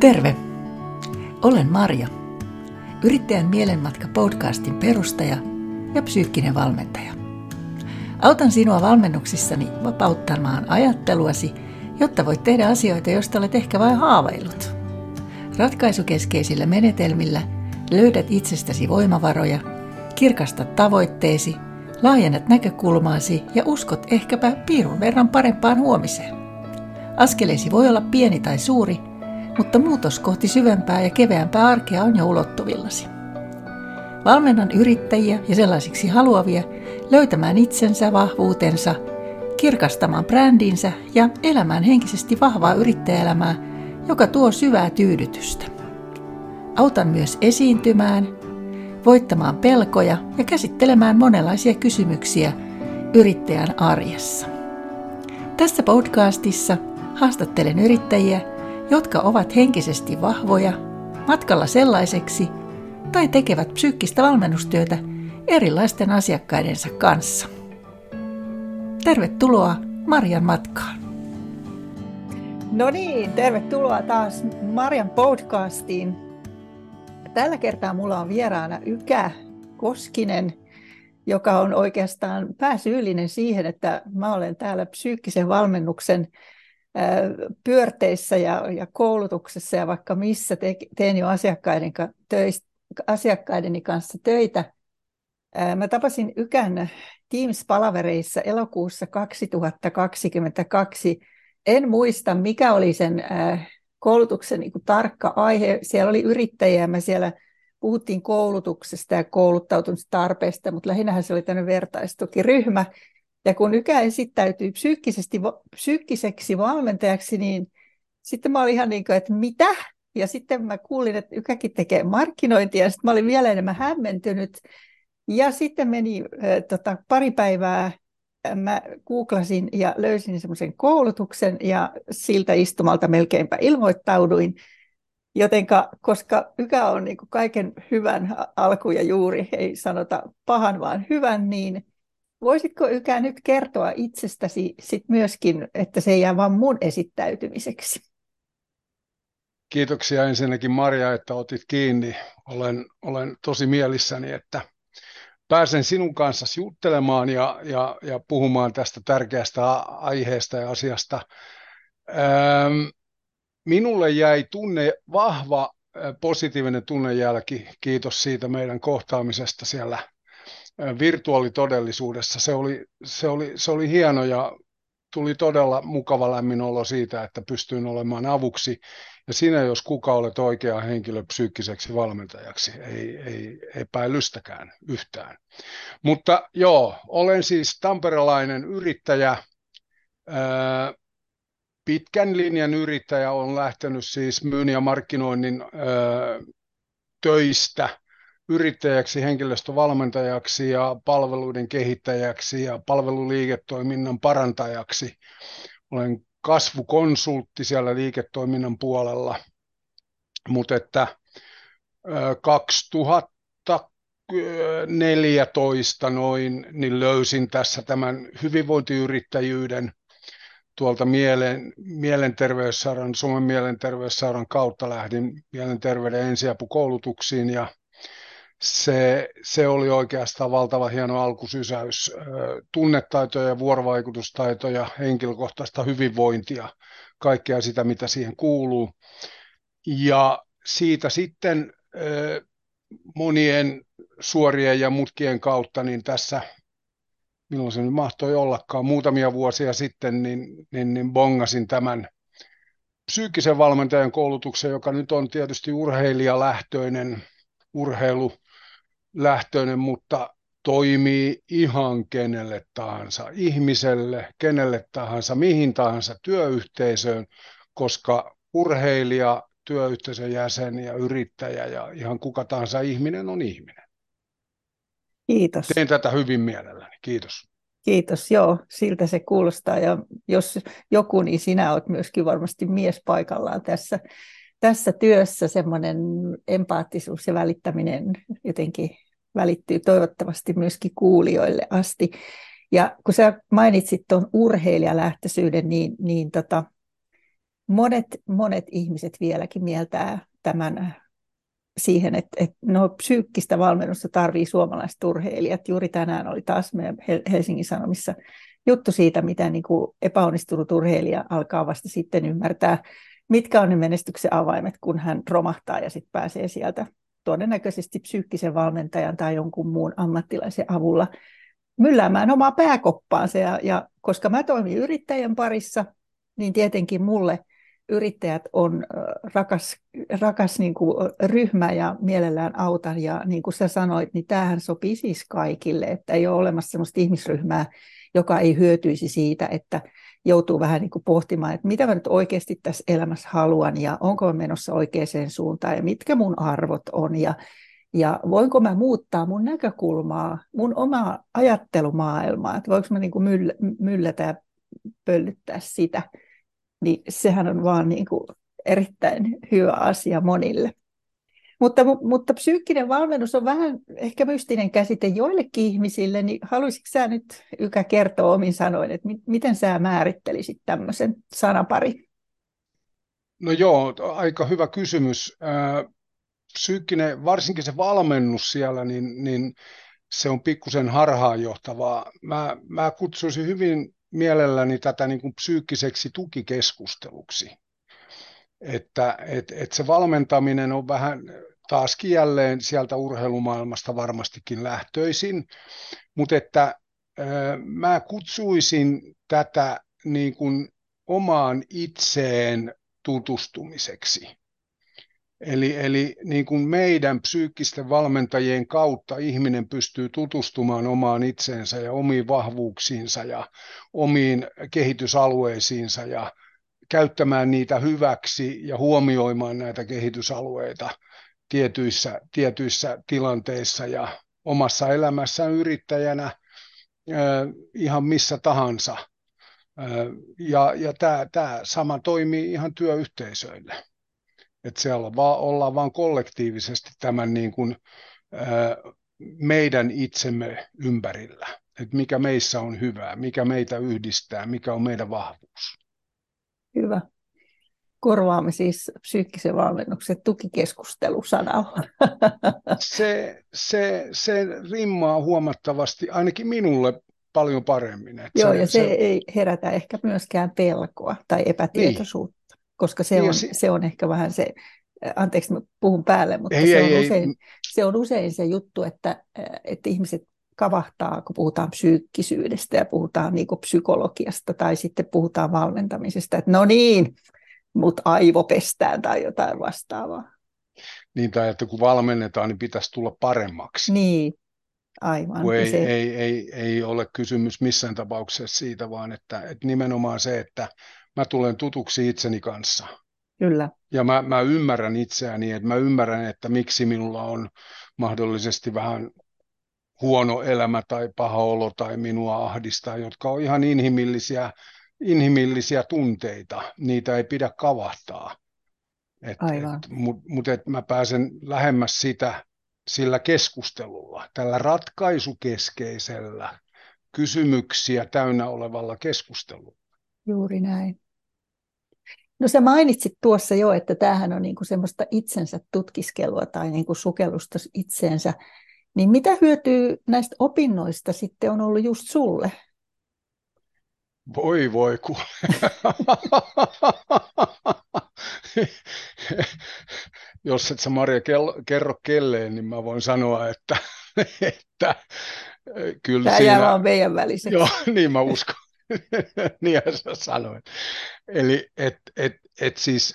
Terve! Olen Marja, yrittäjän mielenmatka podcastin perustaja ja psyykkinen valmentaja. Autan sinua valmennuksissani vapauttamaan ajatteluasi, jotta voit tehdä asioita, joista olet ehkä vain haaveillut. Ratkaisukeskeisillä menetelmillä löydät itsestäsi voimavaroja, kirkastat tavoitteesi, laajennat näkökulmaasi ja uskot ehkäpä piirun verran parempaan huomiseen. Askeleesi voi olla pieni tai suuri, mutta muutos kohti syvempää ja keveämpää arkea on jo ulottuvillasi. Valmennan yrittäjiä ja sellaisiksi haluavia löytämään itsensä, vahvuutensa, kirkastamaan brändinsä ja elämään henkisesti vahvaa yrittäjäelämää, joka tuo syvää tyydytystä. Autan myös esiintymään, voittamaan pelkoja ja käsittelemään monenlaisia kysymyksiä yrittäjän arjessa. Tässä podcastissa haastattelen yrittäjiä – jotka ovat henkisesti vahvoja, matkalla sellaiseksi tai tekevät psyykkistä valmennustyötä erilaisten asiakkaidensa kanssa. Tervetuloa Marjan matkaan. No niin, tervetuloa taas Marjan podcastiin. Tällä kertaa mulla on vieraana Ykä Koskinen, joka on oikeastaan pääsyyllinen siihen, että mä olen täällä psyykkisen valmennuksen pyörteissä ja, ja koulutuksessa ja vaikka missä te, teen jo asiakkaiden, töistä, asiakkaideni kanssa töitä. Mä tapasin Ykän Teams-palavereissa elokuussa 2022. En muista, mikä oli sen koulutuksen niin tarkka aihe. Siellä oli yrittäjiä, me siellä puhuttiin koulutuksesta ja kouluttautumistarpeesta, mutta lähinnähän se oli tämmöinen vertaistukiryhmä. Ja kun Ykä esittäytyi psyykkisesti, psyykkiseksi valmentajaksi, niin sitten mä olin ihan niin kuin, että mitä? Ja sitten mä kuulin, että Ykäkin tekee markkinointia, ja sitten mä olin vielä enemmän hämmentynyt. Ja sitten meni äh, tota, pari päivää, mä googlasin ja löysin semmoisen koulutuksen, ja siltä istumalta melkeinpä ilmoittauduin. Jotenka, koska Ykä on niin kuin kaiken hyvän alku ja juuri, ei sanota pahan, vaan hyvän, niin Voisitko Ykä nyt kertoa itsestäsi sit myöskin, että se ei jää vain mun esittäytymiseksi? Kiitoksia ensinnäkin Maria, että otit kiinni. Olen, olen tosi mielissäni, että pääsen sinun kanssa juttelemaan ja, ja, ja puhumaan tästä tärkeästä aiheesta ja asiasta. Ähm, minulle jäi tunne, vahva positiivinen tunnejälki, kiitos siitä meidän kohtaamisesta siellä virtuaalitodellisuudessa. Se oli, se, oli, se oli hieno ja tuli todella mukava lämmin olo siitä, että pystyin olemaan avuksi. Ja sinä, jos kuka olet oikea henkilö psyykkiseksi valmentajaksi, ei, ei epäilystäkään yhtään. Mutta joo, olen siis tamperelainen yrittäjä, pitkän linjan yrittäjä, on lähtenyt siis myynnin ja markkinoinnin töistä – yrittäjäksi, henkilöstövalmentajaksi ja palveluiden kehittäjäksi ja palveluliiketoiminnan parantajaksi. Olen kasvukonsultti siellä liiketoiminnan puolella, mutta että 2014 noin, niin löysin tässä tämän hyvinvointiyrittäjyyden tuolta mielen, mielenterveyssauran, Suomen mielenterveyssauran kautta lähdin mielenterveyden ensiapukoulutuksiin ja se, se oli oikeastaan valtava hieno alkusysäys. Tunnetaitoja ja vuorovaikutustaitoja, henkilökohtaista hyvinvointia, kaikkea sitä, mitä siihen kuuluu. Ja siitä sitten monien suorien ja mutkien kautta, niin tässä, milloin se nyt mahtoi ollakaan, muutamia vuosia sitten, niin, niin, niin bongasin tämän psyykkisen valmentajan koulutuksen, joka nyt on tietysti urheilijalähtöinen, urheilu lähtöinen, mutta toimii ihan kenelle tahansa, ihmiselle, kenelle tahansa, mihin tahansa työyhteisöön, koska urheilija, työyhteisön jäsen ja yrittäjä ja ihan kuka tahansa ihminen on ihminen. Kiitos. Teen tätä hyvin mielelläni. Kiitos. Kiitos, joo, siltä se kuulostaa. Ja jos joku, niin sinä olet myöskin varmasti mies paikallaan tässä, tässä työssä. Semmoinen empaattisuus ja välittäminen jotenkin välittyy toivottavasti myöskin kuulijoille asti. Ja kun sä mainitsit tuon urheilijalähtöisyyden, niin, niin tota, monet, monet ihmiset vieläkin mieltää tämän siihen, että, että no, psyykkistä valmennusta tarvii suomalaiset urheilijat. Juuri tänään oli taas meidän Helsingin Sanomissa juttu siitä, mitä niin kuin epäonnistunut urheilija alkaa vasta sitten ymmärtää, mitkä on ne menestyksen avaimet, kun hän romahtaa ja sitten pääsee sieltä todennäköisesti psyykkisen valmentajan tai jonkun muun ammattilaisen avulla mylläämään omaa pääkoppaansa. Ja, ja koska mä toimin yrittäjän parissa, niin tietenkin mulle yrittäjät on rakas, rakas niin kuin ryhmä ja mielellään autan. Ja niin kuin sä sanoit, niin tämähän sopii siis kaikille, että ei ole olemassa sellaista ihmisryhmää, joka ei hyötyisi siitä, että joutuu vähän niin kuin pohtimaan, että mitä mä nyt oikeasti tässä elämässä haluan ja onko mä menossa oikeaan suuntaan ja mitkä mun arvot on ja, ja voinko mä muuttaa mun näkökulmaa, mun omaa ajattelumaailmaa, että voinko mä niin kuin myllätä ja pöllyttää sitä, niin sehän on vaan niin kuin erittäin hyvä asia monille. Mutta, mutta psyykkinen valmennus on vähän ehkä mystinen käsite joillekin ihmisille, niin haluaisitko sä nyt Ykä kertoa omin sanoin, että miten sä määrittelisit tämmöisen sanapari? No joo, aika hyvä kysymys. Psyykkinen, varsinkin se valmennus siellä, niin, niin se on pikkusen harhaanjohtavaa. Mä, mä kutsuisin hyvin mielelläni tätä niin kuin psyykkiseksi tukikeskusteluksi. Että et, et se valmentaminen on vähän taaskin jälleen sieltä urheilumaailmasta varmastikin lähtöisin, mutta että mä kutsuisin tätä niin kuin omaan itseen tutustumiseksi. Eli, eli niin kuin meidän psyykkisten valmentajien kautta ihminen pystyy tutustumaan omaan itseensä ja omiin vahvuuksiinsa ja omiin kehitysalueisiinsa ja käyttämään niitä hyväksi ja huomioimaan näitä kehitysalueita tietyissä, tietyissä tilanteissa ja omassa elämässään yrittäjänä ihan missä tahansa. Ja, ja tämä sama toimii ihan työyhteisöille. Että siellä vaan, ollaan vaan kollektiivisesti tämän niin kuin, meidän itsemme ympärillä. Että mikä meissä on hyvää, mikä meitä yhdistää, mikä on meidän vahvuus. Hyvä korvaamme siis psyykkisen valmennuksen tukikeskustelusanalla. Se, se, se rimmaa huomattavasti, ainakin minulle paljon paremmin. Että Joo, se, ja se, se ei herätä ehkä myöskään pelkoa tai epätietoisuutta, niin. koska se niin on, se... se on ehkä vähän se, anteeksi mä puhun päälle, mutta ei, se, on ei, usein, ei. se on usein se juttu, että, että ihmiset kavahtaa, kun puhutaan psyykkisyydestä ja puhutaan niin psykologiasta tai sitten puhutaan valmentamisesta, että no niin, mut aivopestään tai jotain vastaavaa. Niin, tai että kun valmennetaan, niin pitäisi tulla paremmaksi. Niin, aivan. Kun ei, se... ei, ei, ei ole kysymys missään tapauksessa siitä, vaan että, että nimenomaan se, että mä tulen tutuksi itseni kanssa. Kyllä. Ja mä, mä ymmärrän itseäni, että mä ymmärrän, että miksi minulla on mahdollisesti vähän huono elämä tai paha olo tai minua ahdistaa, jotka on ihan inhimillisiä inhimillisiä tunteita, niitä ei pidä kavahtaa. Et, Aivan. Et, Mutta mut et mä pääsen lähemmäs sitä sillä keskustelulla, tällä ratkaisukeskeisellä kysymyksiä täynnä olevalla keskustelulla. Juuri näin. No sä mainitsit tuossa jo, että tämähän on niinku semmoista itsensä tutkiskelua tai niinku sukellusta itseensä. Niin mitä hyötyä näistä opinnoista sitten on ollut just sulle? Voi voi ku. Jos et sä Maria kerro kelleen, niin mä voin sanoa, että, että kyllä Tämä siinä... jää vaan meidän väliseksi. Joo, niin mä uskon. niin sä sanoit. Eli et, et, et siis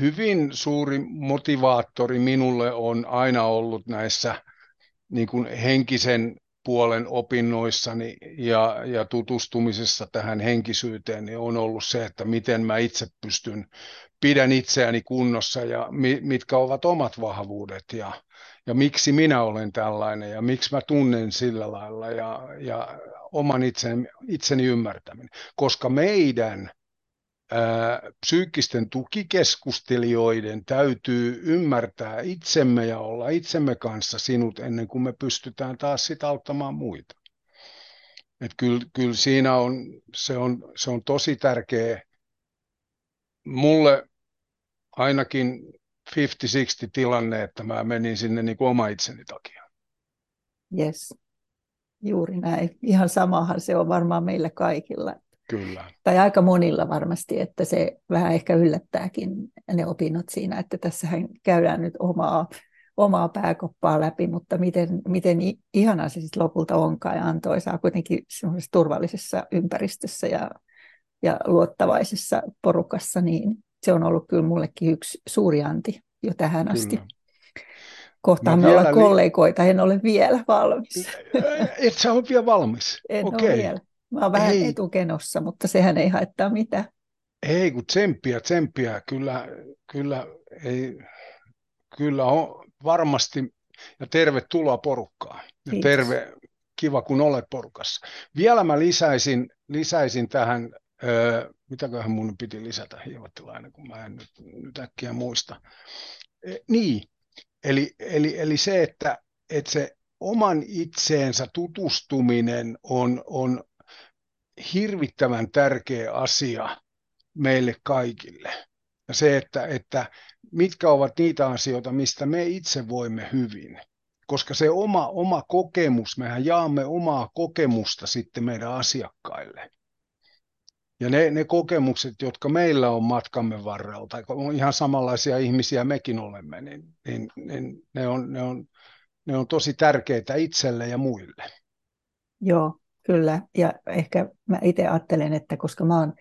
hyvin suuri motivaattori minulle on aina ollut näissä niin kuin henkisen puolen opinnoissani ja, ja tutustumisessa tähän henkisyyteen niin on ollut se, että miten mä itse pystyn, pidän itseäni kunnossa ja mi, mitkä ovat omat vahvuudet ja, ja miksi minä olen tällainen ja miksi mä tunnen sillä lailla ja, ja oman itseni, itseni ymmärtäminen. Koska meidän psyykkisten tukikeskustelijoiden täytyy ymmärtää itsemme ja olla itsemme kanssa sinut ennen kuin me pystytään taas sitä auttamaan muita. Et kyllä, kyllä siinä on se, on, se on tosi tärkeä mulle ainakin 50-60 tilanne, että mä menin sinne niin kuin oma itseni takia. Yes, juuri näin. Ihan samahan se on varmaan meillä kaikilla. Kyllä. Tai aika monilla varmasti, että se vähän ehkä yllättääkin ne opinnot siinä, että tässähän käydään nyt omaa, omaa pääkoppaa läpi, mutta miten, miten ihanaa se sitten lopulta onkaan ja antoisaa kuitenkin turvallisessa ympäristössä ja, ja luottavaisessa porukassa, niin se on ollut kyllä mullekin yksi suuri anti jo tähän kyllä. asti. Kohtaan me ollaan kollegoita, en ole vielä valmis. Et sä ole vielä valmis? En okay. ole vielä. Mä oon vähän ei. etukenossa, mutta sehän ei haittaa mitään. Ei, kun tsemppiä, tsemppiä. Kyllä, kyllä, ei, kyllä on varmasti, ja tervetuloa porukkaan. Ja terve, kiva kun olet porukassa. Vielä mä lisäisin, lisäisin tähän, öö, mitäköhän mun piti lisätä, hiivattilainen, kun mä en nyt, nyt äkkiä muista. E, niin, eli, eli, eli se, että, että se oman itseensä tutustuminen on, on hirvittävän tärkeä asia meille kaikille. Ja se, että, että mitkä ovat niitä asioita, mistä me itse voimme hyvin. Koska se oma, oma kokemus, mehän jaamme omaa kokemusta sitten meidän asiakkaille. Ja ne, ne kokemukset, jotka meillä on matkamme varrelta, on ihan samanlaisia ihmisiä mekin olemme, niin, niin, niin ne, on, ne, on, ne on tosi tärkeitä itselle ja muille. Joo, Kyllä, ja ehkä mä itse ajattelen, että koska mä oon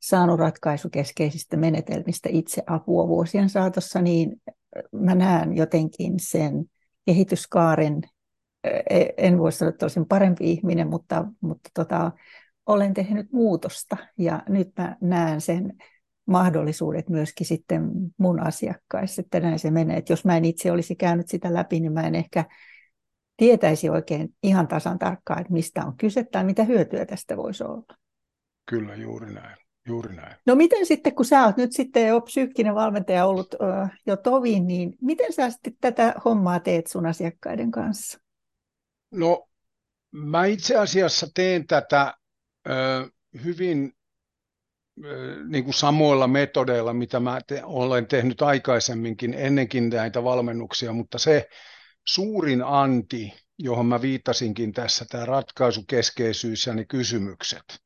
saanut ratkaisukeskeisistä menetelmistä itse apua vuosien saatossa, niin mä näen jotenkin sen kehityskaaren, e, en voi sanoa, että olisin parempi ihminen, mutta, mutta tota, olen tehnyt muutosta ja nyt mä näen sen mahdollisuudet myöskin sitten mun asiakkaissa, että näin se menee. Että jos mä en itse olisi käynyt sitä läpi, niin mä en ehkä tietäisi oikein ihan tasan tarkkaan, että mistä on kyse tai mitä hyötyä tästä voisi olla. Kyllä, juuri näin. Juuri näin. No miten sitten, kun sä oot nyt sitten jo psyykkinen valmentaja ollut uh, jo tovin, niin miten sä sitten tätä hommaa teet sun asiakkaiden kanssa? No mä itse asiassa teen tätä uh, hyvin niin kuin samoilla metodeilla, mitä mä te- olen tehnyt aikaisemminkin ennenkin näitä valmennuksia, mutta se, suurin anti, johon mä viittasinkin tässä, tämä ratkaisukeskeisyys ja ne kysymykset,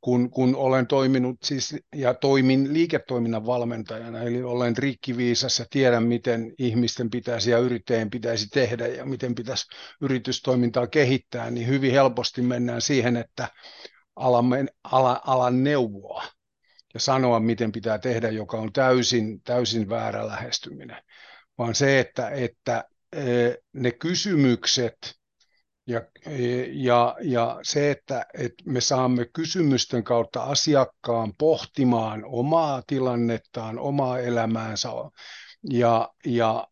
kun, kun olen toiminut siis, ja toimin liiketoiminnan valmentajana, eli olen rikkiviisas ja tiedän, miten ihmisten pitäisi ja yrittäjien pitäisi tehdä ja miten pitäisi yritystoimintaa kehittää, niin hyvin helposti mennään siihen, että alamme, ala, alan neuvoa ja sanoa, miten pitää tehdä, joka on täysin, täysin väärä lähestyminen. Vaan se, että, että ne kysymykset ja, ja, ja se, että, että me saamme kysymysten kautta asiakkaan pohtimaan omaa tilannettaan, omaa elämäänsä ja, ja,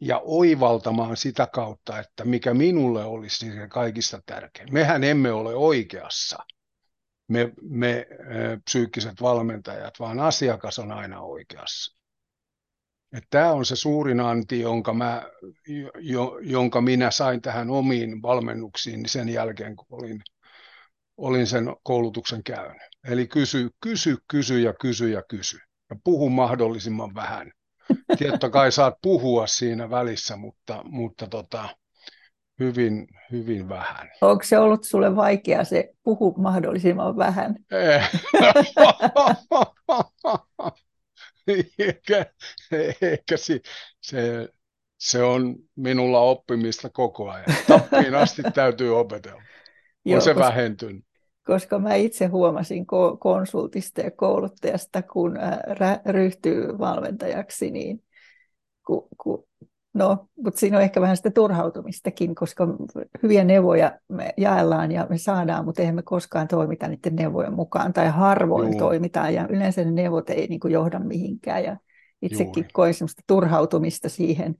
ja oivaltamaan sitä kautta, että mikä minulle olisi se kaikista tärkein. Mehän emme ole oikeassa, me, me psyykkiset valmentajat, vaan asiakas on aina oikeassa. Tämä on se suurin anti, jonka, mä, jo, jonka minä sain tähän omiin valmennuksiin sen jälkeen, kun olin, olin sen koulutuksen käynyt. Eli kysy, kysy, kysy ja kysy ja kysy. Ja puhu mahdollisimman vähän. Tiettä kai saat puhua siinä välissä, mutta, mutta tota, hyvin, hyvin vähän. Onko se ollut sulle vaikea se puhu mahdollisimman vähän? ehkä, ehkä se, se, se on minulla oppimista koko ajan. Tappiin asti täytyy opetella. On Joo, se koska, vähentynyt. Koska mä itse huomasin konsultista ja kouluttajasta, kun ryhtyy valmentajaksi, niin kun, kun No, mutta siinä on ehkä vähän sitä turhautumistakin, koska hyviä neuvoja me jaellaan ja me saadaan, mutta eihän me koskaan toimita niiden neuvojen mukaan tai harvoin Juu. toimitaan ja yleensä ne neuvot ei niin kuin johda mihinkään ja itsekin Juuri. koin semmoista turhautumista siihen,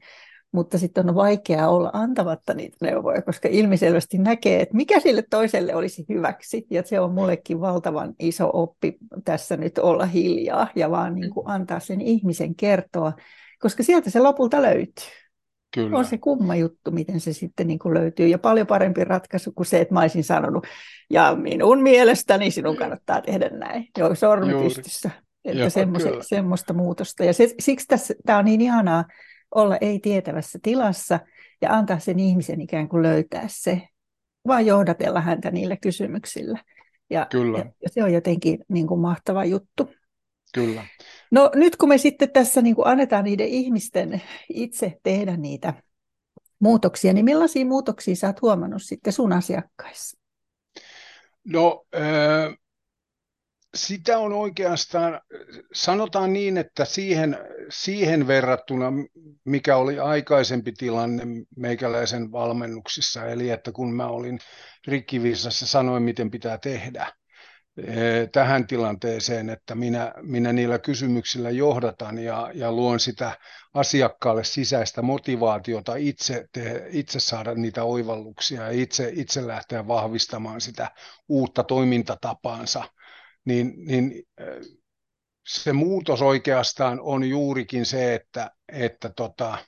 mutta sitten on vaikeaa olla antamatta niitä neuvoja, koska ilmiselvästi näkee, että mikä sille toiselle olisi hyväksi ja se on mullekin valtavan iso oppi tässä nyt olla hiljaa ja vaan niin kuin antaa sen ihmisen kertoa, koska sieltä se lopulta löytyy. Kyllä. On se kumma juttu, miten se sitten niin kuin löytyy. Ja paljon parempi ratkaisu kuin se, että mä olisin sanonut, ja minun mielestäni sinun kannattaa tehdä näin. Joo, sormi pystyssä. että semmoista muutosta. Ja se, siksi tämä on niin ihanaa olla ei-tietävässä tilassa ja antaa sen ihmisen ikään kuin löytää se, vaan johdatella häntä niillä kysymyksillä. Ja, Kyllä. ja se on jotenkin niin kuin mahtava juttu. Kyllä. No nyt kun me sitten tässä niin kuin annetaan niiden ihmisten itse tehdä niitä muutoksia, niin millaisia muutoksia sä oot huomannut sitten sun asiakkaissa? No äh, sitä on oikeastaan, sanotaan niin, että siihen, siihen verrattuna, mikä oli aikaisempi tilanne meikäläisen valmennuksissa, eli että kun mä olin rikkiviisassa, sanoin miten pitää tehdä, Eh, tähän tilanteeseen, että minä, minä niillä kysymyksillä johdatan ja, ja luon sitä asiakkaalle sisäistä motivaatiota itse, te, itse saada niitä oivalluksia ja itse, itse lähteä vahvistamaan sitä uutta toimintatapaansa, niin, niin eh, se muutos oikeastaan on juurikin se, että, että tota,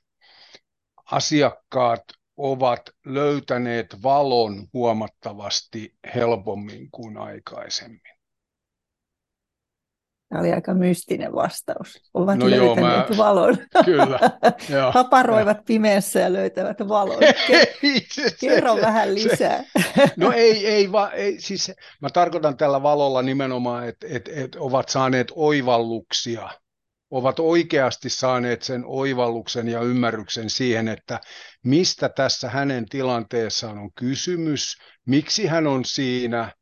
asiakkaat ovat löytäneet valon huomattavasti helpommin kuin aikaisemmin. Tämä oli aika mystinen vastaus. Ovat no löytäneet joo, mä... valon. Kyllä. Joo, Haparoivat pimeässä ja löytävät valon. Kerro vähän lisää. Se, no ei, ei, va, ei, siis mä tarkoitan tällä valolla nimenomaan, että et, et ovat saaneet oivalluksia – ovat oikeasti saaneet sen oivalluksen ja ymmärryksen siihen, että mistä tässä hänen tilanteessaan on kysymys, miksi hän on siinä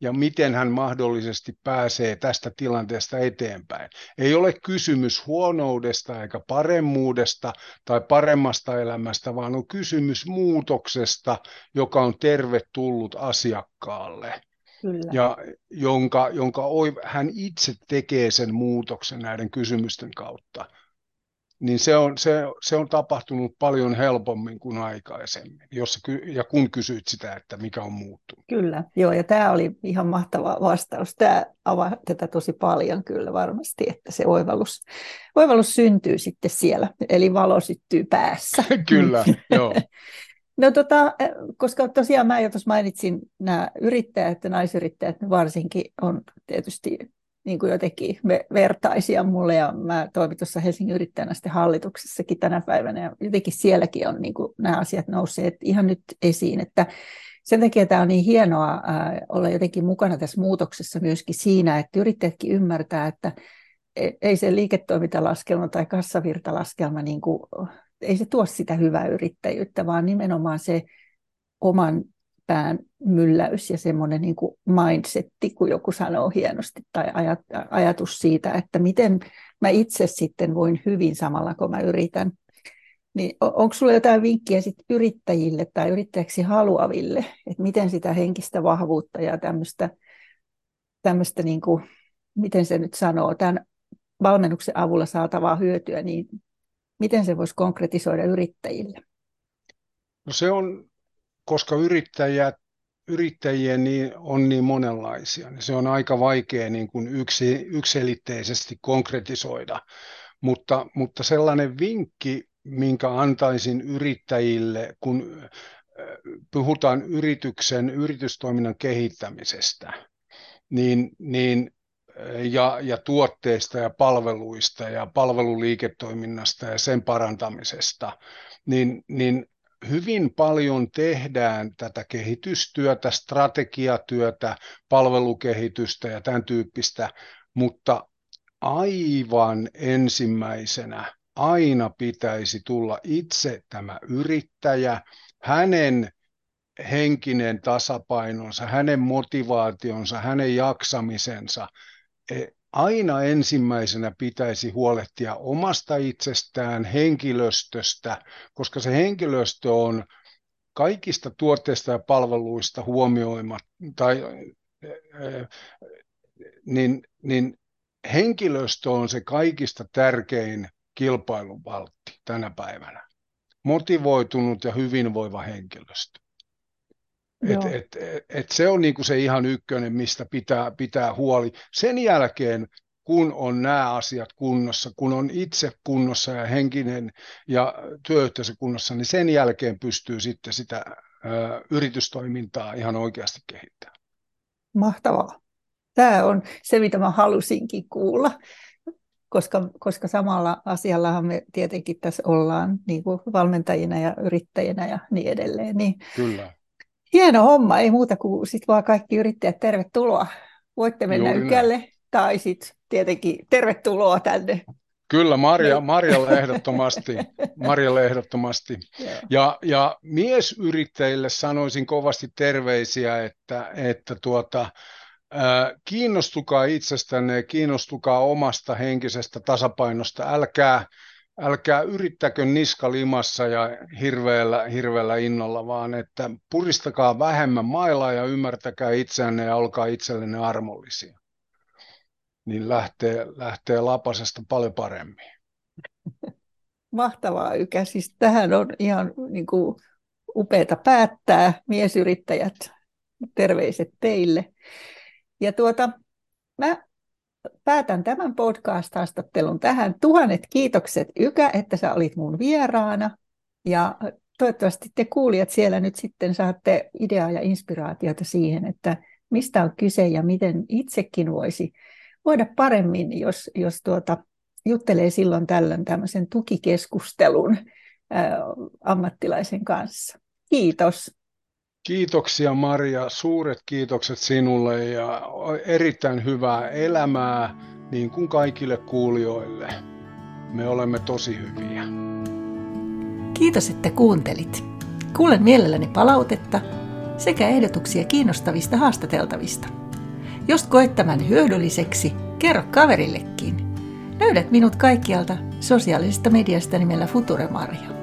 ja miten hän mahdollisesti pääsee tästä tilanteesta eteenpäin. Ei ole kysymys huonoudesta eikä paremmuudesta tai paremmasta elämästä, vaan on kysymys muutoksesta, joka on tervetullut asiakkaalle. Kyllä. ja jonka, jonka hän itse tekee sen muutoksen näiden kysymysten kautta, niin se on, se, se on tapahtunut paljon helpommin kuin aikaisemmin, jos, ja kun kysyit sitä, että mikä on muuttunut. Kyllä, joo, ja tämä oli ihan mahtava vastaus. Tämä avaa tätä tosi paljon kyllä varmasti, että se oivallus, oivallus syntyy sitten siellä, eli valo syttyy päässä. kyllä, joo. No tota, eh, koska tosiaan mä jo tuossa mainitsin nämä yrittäjät ja naisyrittäjät varsinkin on tietysti niin kuin jotenkin vertaisia mulle ja mä toimin tuossa Helsingin yrittäjänä sitten hallituksessakin tänä päivänä ja jotenkin sielläkin on niin kuin nämä asiat nousseet ihan nyt esiin, että sen takia tämä on niin hienoa olla jotenkin mukana tässä muutoksessa myöskin siinä, että yrittäjätkin ymmärtää, että e, ei se liiketoimintalaskelma tai kassavirtalaskelma niin kuin ei se tuo sitä hyvää yrittäjyyttä, vaan nimenomaan se oman pään mylläys ja semmoinen niin kuin mindsetti, kun joku sanoo hienosti, tai ajatus siitä, että miten mä itse sitten voin hyvin samalla, kun mä yritän. Niin onko sulla jotain vinkkiä sit yrittäjille tai yrittäjäksi haluaville, että miten sitä henkistä vahvuutta ja tämmöistä, tämmöistä niin kuin, miten se nyt sanoo, tämän valmennuksen avulla saatavaa hyötyä, niin Miten se voisi konkretisoida yrittäjille? No se on, koska yrittäjät, yrittäjiä niin on niin monenlaisia, niin se on aika vaikea niin kuin yksi, yksilitteisesti konkretisoida. Mutta, mutta sellainen vinkki, minkä antaisin yrittäjille, kun puhutaan yrityksen, yritystoiminnan kehittämisestä, niin, niin ja, ja tuotteista ja palveluista ja palveluliiketoiminnasta ja sen parantamisesta, niin, niin hyvin paljon tehdään tätä kehitystyötä, strategiatyötä, palvelukehitystä ja tämän tyyppistä, mutta aivan ensimmäisenä aina pitäisi tulla itse tämä yrittäjä, hänen henkinen tasapainonsa, hänen motivaationsa, hänen jaksamisensa aina ensimmäisenä pitäisi huolehtia omasta itsestään, henkilöstöstä, koska se henkilöstö on kaikista tuotteista ja palveluista huomioimat, tai, e, e, niin, niin henkilöstö on se kaikista tärkein kilpailuvaltti tänä päivänä. Motivoitunut ja hyvinvoiva henkilöstö. Et, et, et, et se on niinku se ihan ykkönen, mistä pitää, pitää huoli. Sen jälkeen, kun on nämä asiat kunnossa, kun on itse kunnossa ja henkinen ja työyhteisö kunnossa, niin sen jälkeen pystyy sitten sitä ö, yritystoimintaa ihan oikeasti kehittämään. Mahtavaa. Tämä on se, mitä mä halusinkin kuulla, koska, koska samalla asiallahan me tietenkin tässä ollaan niin kuin valmentajina ja yrittäjinä ja niin edelleen. Niin Kyllä. Hieno homma, ei muuta kuin sit vaan kaikki yrittäjät tervetuloa. Voitte mennä Juuri ykälle näin. tai sitten tietenkin tervetuloa tänne Kyllä, Marja, niin. Marjalle ehdottomasti. Marjalle ehdottomasti. Ja, ja miesyrittäjille sanoisin kovasti terveisiä, että, että tuota, kiinnostukaa itsestänne ja kiinnostukaa omasta henkisestä tasapainosta. Älkää, älkää yrittäkö niska limassa ja hirveällä, hirveällä innolla, vaan että puristakaa vähemmän mailaa ja ymmärtäkää itseänne ja olkaa itsellenne armollisia niin lähtee, lähtee lapasesta paljon paremmin. Mahtavaa Ykä. Siis tähän on ihan niin kuin upeata päättää. Miesyrittäjät, terveiset teille. Ja tuota, mä päätän tämän podcast-haastattelun tähän. Tuhannet kiitokset Ykä, että sä olit mun vieraana. Ja toivottavasti te kuulijat siellä nyt sitten saatte ideaa ja inspiraatiota siihen, että mistä on kyse ja miten itsekin voisi voida paremmin, jos, jos tuota, juttelee silloin tällöin tämmöisen tukikeskustelun ammattilaisen kanssa. Kiitos. Kiitoksia Maria, suuret kiitokset sinulle ja erittäin hyvää elämää niin kuin kaikille kuulijoille. Me olemme tosi hyviä. Kiitos, että kuuntelit. Kuulen mielelläni palautetta sekä ehdotuksia kiinnostavista haastateltavista. Jos koet tämän hyödylliseksi, kerro kaverillekin. Löydät minut kaikkialta sosiaalisesta mediasta nimellä Future Maria.